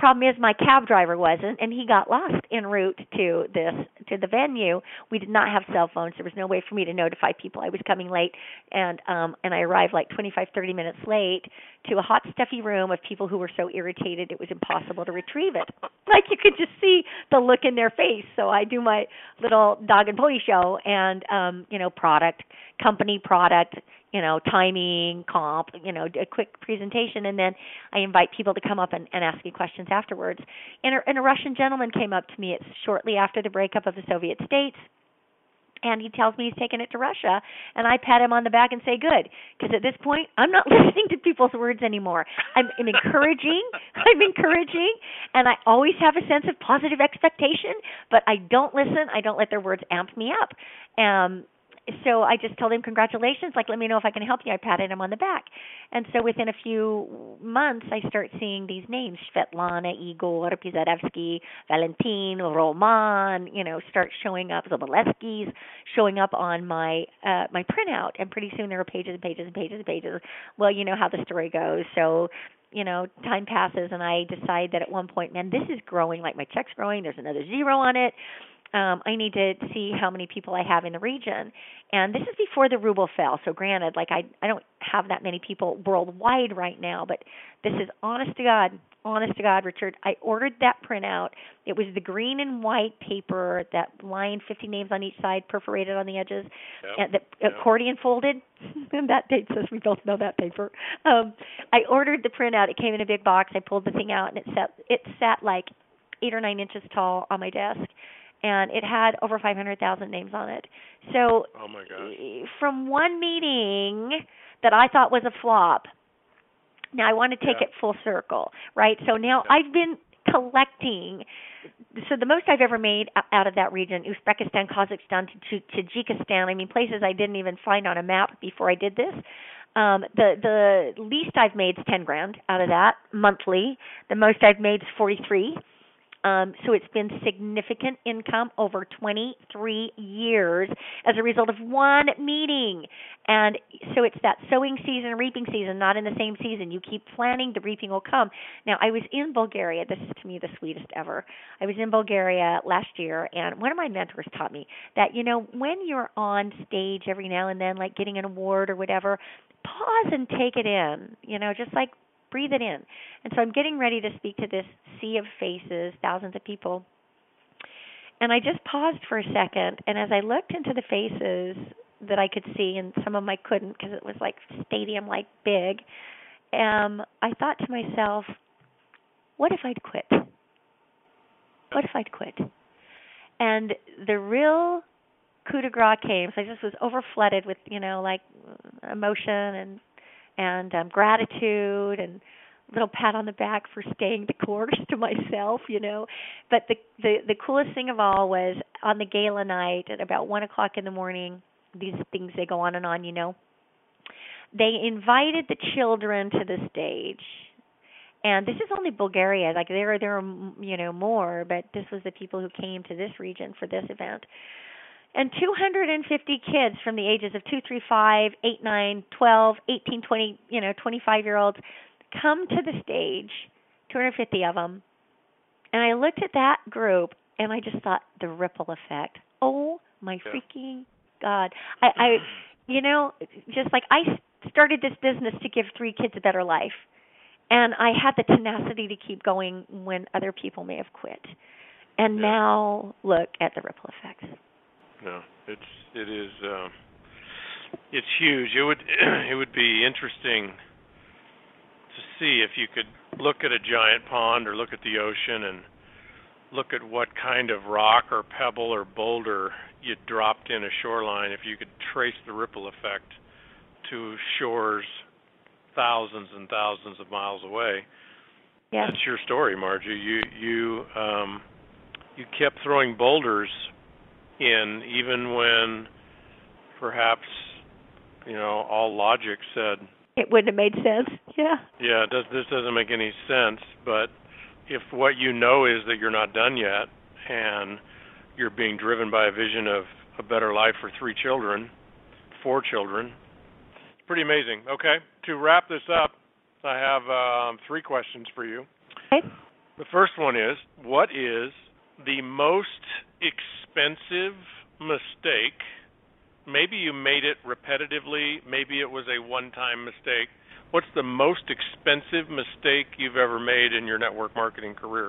problem is my cab driver wasn't and he got lost en route to this to the venue. We did not have cell phones. There was no way for me to notify people. I was coming late and um and i arrived like twenty five thirty minutes late to a hot stuffy room of people who were so irritated it was impossible to retrieve it. (laughs) Like you could just see the look in their face. So i do my little dog and pony show and um you know product company product you know, timing, comp, you know, a quick presentation, and then I invite people to come up and, and ask me questions afterwards. And a, and a Russian gentleman came up to me. Shortly after the breakup of the Soviet states, and he tells me he's taking it to Russia, and I pat him on the back and say, "Good," because at this point, I'm not (laughs) listening to people's words anymore. I'm, I'm encouraging, (laughs) I'm encouraging, and I always have a sense of positive expectation, but I don't listen. I don't let their words amp me up. Um, so I just told him congratulations, like let me know if I can help you. I patted him on the back. And so within a few months I start seeing these names, Svetlana, Igor, Pizarevsky, Valentin, Roman, you know, start showing up, Zabaleskis showing up on my uh my printout and pretty soon there are pages and pages and pages and pages. Well, you know how the story goes. So you know, time passes and I decide that at one point, man, this is growing, like my check's growing, there's another zero on it um, I need to see how many people I have in the region. And this is before the ruble fell. So granted, like I I don't have that many people worldwide right now, but this is honest to God, honest to God, Richard. I ordered that printout. It was the green and white paper that lined 50 names on each side, perforated on the edges, yep. and the yep. accordion folded. (laughs) and that dates us. We both know that paper. Um, I ordered the printout. It came in a big box. I pulled the thing out, and it sat it sat like eight or nine inches tall on my desk, and it had over 500,000 names on it. So, oh my gosh. from one meeting that I thought was a flop, now I want to take Yeah. it full circle, right? So now Yeah. I've been collecting. So the most I've ever made out of that region, Uzbekistan, Kazakhstan, to, to Tajikistan. I mean, places I didn't even find on a map before I did this. Um, the the least I've made is ten grand out of that monthly. The most I've made is forty three. Um, so it's been significant income over 23 years as a result of one meeting. And so it's that sowing season, reaping season, not in the same season. You keep planning, the reaping will come. Now, I was in Bulgaria. This is to me the sweetest ever. I was in Bulgaria last year, and one of my mentors taught me that, you know, when you're on stage every now and then, like getting an award or whatever, pause and take it in. You know, just like breathe it in. And so I'm getting ready to speak to this sea of faces, thousands of people. And I just paused for a second, and as I looked into the faces that I could see, and some of them I couldn't because it was like stadium like big, um, I thought to myself, what if I'd quit? What if I'd quit? And the real coup de grace came. So I just was over flooded with, you know, like emotion and and um, gratitude and little pat on the back for staying the course (laughs) to myself, you know. But the the the coolest thing of all was on the gala night at about one o'clock in the morning. These things they go on and on, you know. They invited the children to the stage, and this is only Bulgaria. Like there, are there are you know more, but this was the people who came to this region for this event and 250 kids from the ages of 2, 3, 5, 8, 9, 12, 18, 20, you know, 25 year olds come to the stage, 250 of them. And I looked at that group and I just thought the ripple effect. Oh my Yeah. freaking god. I I you know, just like I started this business to give three kids a better life. And I had the tenacity to keep going when other people may have quit. And Yeah. now look at the ripple effects. No, it's it is um it's huge. It would (clears throat) it would be interesting to see if you could look at a giant pond or look at the ocean and look at what kind of rock or pebble or boulder you dropped in a shoreline if you could trace the ripple effect to shores thousands and thousands of miles away. Yes. That's your story, Margie. You you um you kept throwing boulders in even when perhaps you know all logic said It wouldn't have made sense. (laughs) Yeah. yeah does, this doesn't make any sense but if what you know is that you're not done yet and you're being driven by a vision of a better life for three children four children it's pretty amazing okay to wrap this up i have um, three questions for you Okay. the first one is what is the most expensive mistake? Maybe you made it repetitively, maybe it was a one time mistake. What's the most expensive mistake you've ever made in your network marketing career?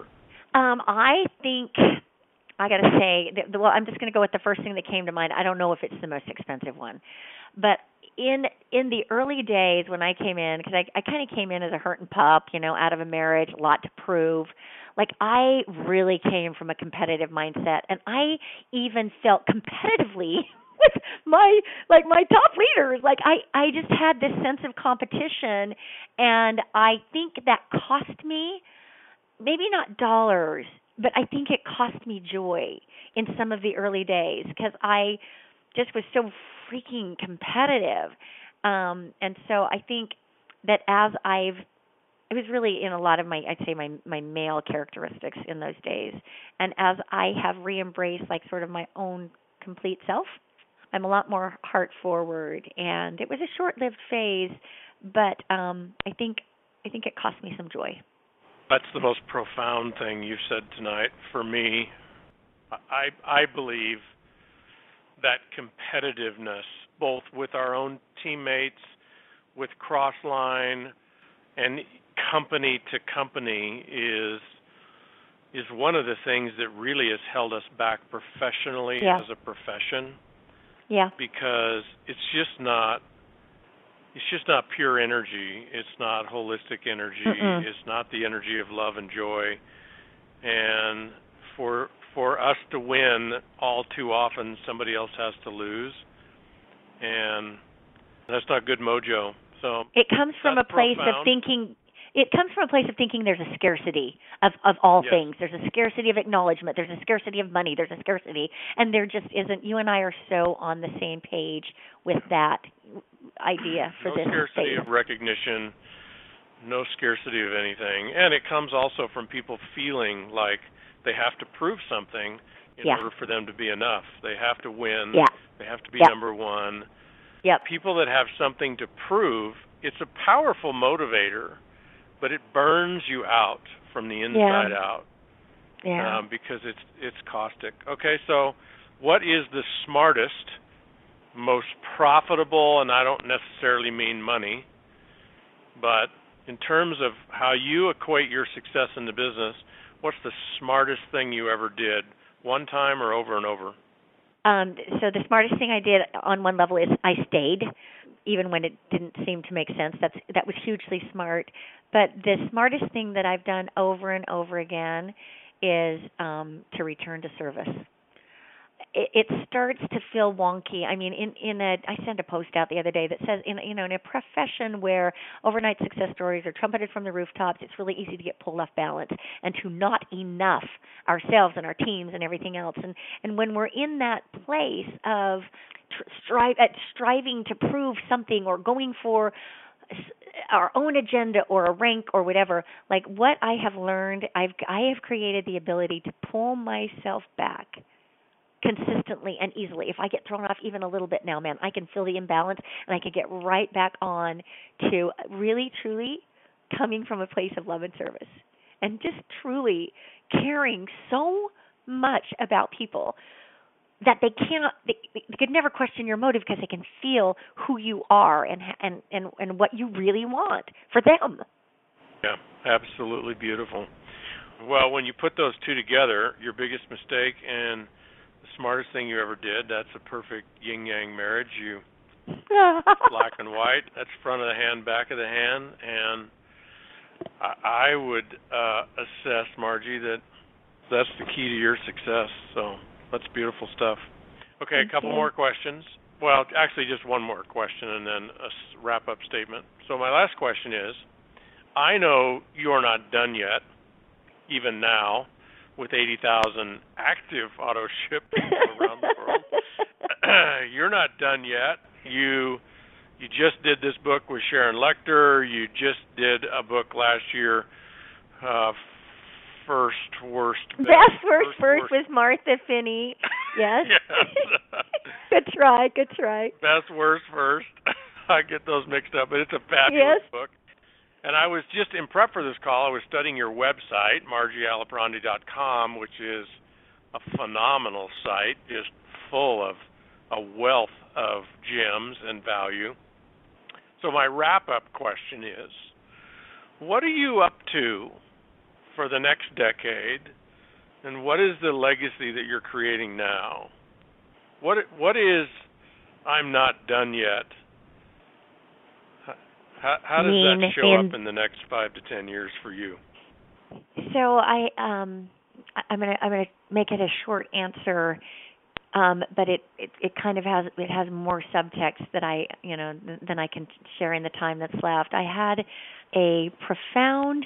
Um, I think I got to say, well, I'm just going to go with the first thing that came to mind. I don't know if it's the most expensive one, but in in the early days when I came in, because I I kind of came in as a hurt and pup, you know, out of a marriage, a lot to prove. Like I really came from a competitive mindset, and I even felt competitively (laughs) with my like my top leaders. Like I I just had this sense of competition, and I think that cost me maybe not dollars, but I think it cost me joy in some of the early days because I just was so freaking competitive. Um and so I think that as I've it was really in a lot of my I'd say my my male characteristics in those days. And as I have re-embraced like sort of my own complete self, I'm a lot more heart forward and it was a short-lived phase, but um I think I think it cost me some joy. That's the most profound thing you've said tonight for me. I I believe that competitiveness both with our own teammates, with Crossline and company to company is is one of the things that really has held us back professionally Yeah. as a profession Yeah. because it's just not it's just not pure energy. It's not holistic energy. Mm-mm. It's not the energy of love and joy. And for for us to win, all too often somebody else has to lose, and that's not good mojo. So it comes from a place of thinking it comes from a place of thinking there's a scarcity of of all yes. things. There's a scarcity of acknowledgement. There's a scarcity of money. There's a scarcity. And there just isn't. You and i are so on the same page with that idea for no this scarcity of recognition. No scarcity of anything. And it comes also from people feeling like they have to prove something in Yeah. order for them to be enough. They have to win. Yeah. They have to be Yep. number one. Yep. People that have something to prove, it's a powerful motivator, but it burns you out from the inside out yeah um, because it's it's caustic. Okay, so what is the smartest, most profitable, and I don't necessarily mean money, but in terms of how you equate your success in the business, what's the smartest thing you ever did, one time or over and over? Um, so the smartest thing I did on one level is I stayed, even when it didn't seem to make sense. That's that was hugely smart. But the smartest thing that I've done over and over again is um, to return to service. It, it starts to feel wonky. I mean, in in a I sent a post out the other day that says in you know in a profession where overnight success stories are trumpeted from the rooftops, it's really easy to get pulled off balance and to not enough ourselves and our teams and everything else. And and when we're in that place of tr- strive at striving to prove something or going for our own agenda or a rank or whatever like what i have learned i've i have created the ability to pull myself back consistently and easily. If i get thrown off even a little bit now man i can feel the imbalance and i can get right back on to really truly coming from a place of love and service and just truly caring so much about people that they cannot they, they could never question your motive because they can feel who you are and and and and what you really want for them Yeah, absolutely beautiful. Well, when you put those two together, your biggest mistake and the smartest thing you ever did, that's a perfect yin yang marriage. You (laughs) black and white, that's front of the hand, back of the hand, and I, I would uh assess Margie that that's the key to your success. So, that's beautiful stuff. Okay, Thank a couple you. more questions. Well, actually just one more question and then a wrap-up statement. So my last question is I know you're not done yet, even now, with 80,000 active auto ship people around the world. (laughs) (clears throat) you're not done yet. You you just did this book with Sharon Lechter. You just did a book last year, uh, first worst best, best worst first, first worst with martha finney (laughs) yes Yes. (laughs) good try good try best worst first. (laughs) I get those mixed up, but it's a fabulous Yes. book. And I was just in prep for this call. I was studying your website, margiealiprandi.com, which is a phenomenal site, just full of a wealth of gems and value. So my wrap-up question is, what are you up to for the next decade, and what is the legacy that you're creating now? What what is I'm not done yet? How, how does that show up in the next five to ten years for you? So I um I'm gonna I'm gonna make it a short answer, um, but it, it it kind of has it has more subtext that I you know than I can share in the time that's left. I had a profound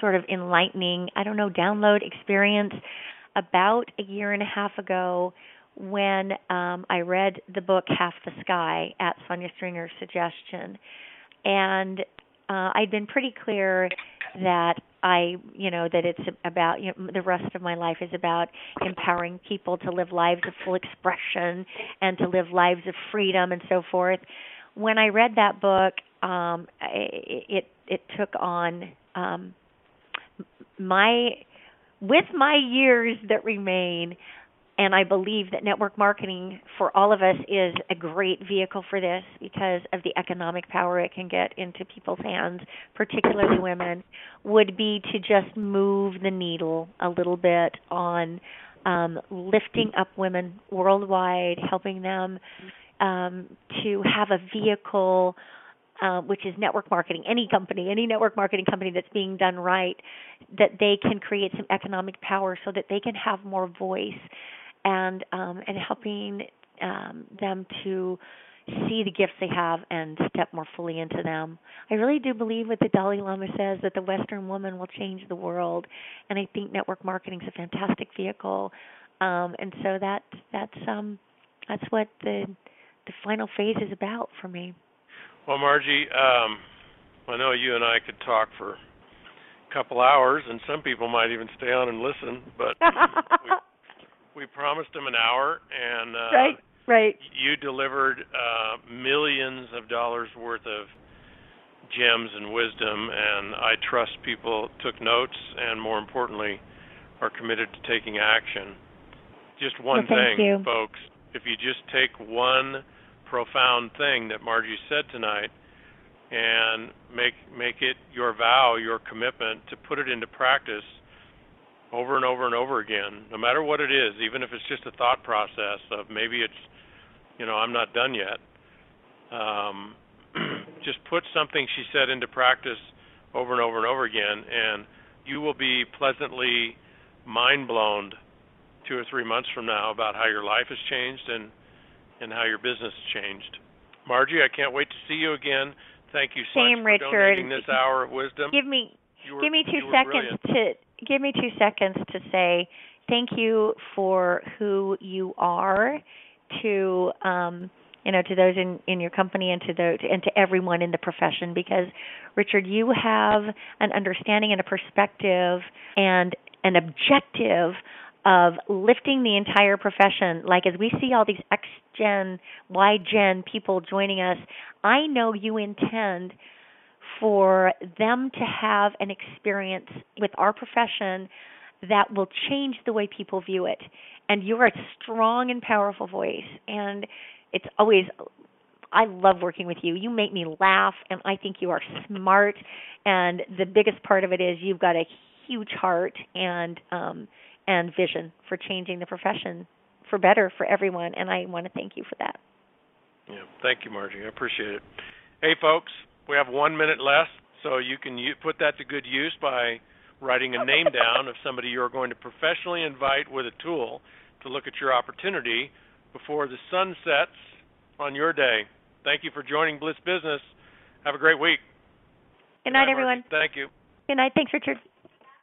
sort of enlightening I don't know download experience about a year and a half ago when um, I read the book Half the Sky at Sonia Stringer's suggestion, and uh, I'd been pretty clear that I, you know, that it's about you know, the rest of my life is about empowering people to live lives of full expression and to live lives of freedom and so forth. When I read that book, um, it it took on um, my with my years that remain and I believe that network marketing for all of us is a great vehicle for this because of the economic power it can get into people's hands, particularly women, would be to just move the needle a little bit on um, lifting up women worldwide, helping them um, to have a vehicle uh, which is network marketing. Any company, any network marketing company that's being done right, that they can create some economic power so that they can have more voice, and um, and helping um, them to see the gifts they have and step more fully into them. I really do believe what the Dalai Lama says that the Western woman will change the world, and I think network marketing is a fantastic vehicle. Um, and so that that's um, that's what the the final phase is about for me. Well, Margie, um, I know you and I could talk for a couple hours, and some people might even stay on and listen, but (laughs) we, we promised them an hour, and uh, right Right. You delivered uh, millions of dollars worth of gems and wisdom, and I trust people took notes and, more importantly, are committed to taking action. Just one well, thing, you. folks. If you just take one profound thing that Margie said tonight and make make it your vow, your commitment to put it into practice over and over and over again, no matter what it is, even if it's just a thought process of maybe it's you know, I'm not done yet. Um, (clears throat) just put something she said into practice over and over and over again, and you will be pleasantly mind blown two or three months from now about how your life has changed and and how your business changed. Margie, I can't wait to see you again. Thank you so Same, much Richard. for donating this hour of wisdom. Give me were, give me two seconds brilliant. to give me two seconds to say thank you for who you are to um, you know to those in in your company and to the and to everyone in the profession because Richard you have an understanding and a perspective and an objective of lifting the entire profession. Like as we see all these x gen y gen people joining us I know you intend for them to have an experience with our profession that will change the way people view it. And you're a strong and powerful voice and it's always I love working with you. You make me laugh and I think you are smart. And the biggest part of it is you've got a huge heart and um and vision for changing the profession for better for everyone and I want to thank you for that. Yeah, thank you Margie. I appreciate it. Hey folks, we have 1 minute left so you can put that to good use by writing a name (laughs) down of somebody you're going to professionally invite with a tool to look at your opportunity before the sun sets on your day. Thank you for joining Bliss Business. Have a great week. Good night, everyone. Thank you. Good night. Thanks, Richard.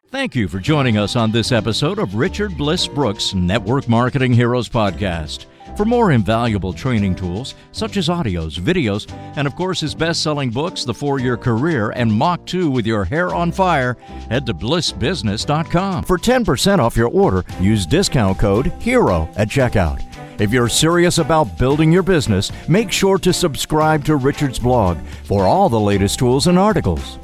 Thank you for joining us on this episode of Richard Bliss Brooke's Network Marketing Heroes Podcast. For more invaluable training tools, such as audios, videos, and of course his best selling books, The Four Year Career and Mach 2 with Your Hair on Fire, head to blissbusiness.com. For 10% off your order, use discount code HERO at checkout. If you're serious about building your business, make sure to subscribe to Richard's blog for all the latest tools and articles.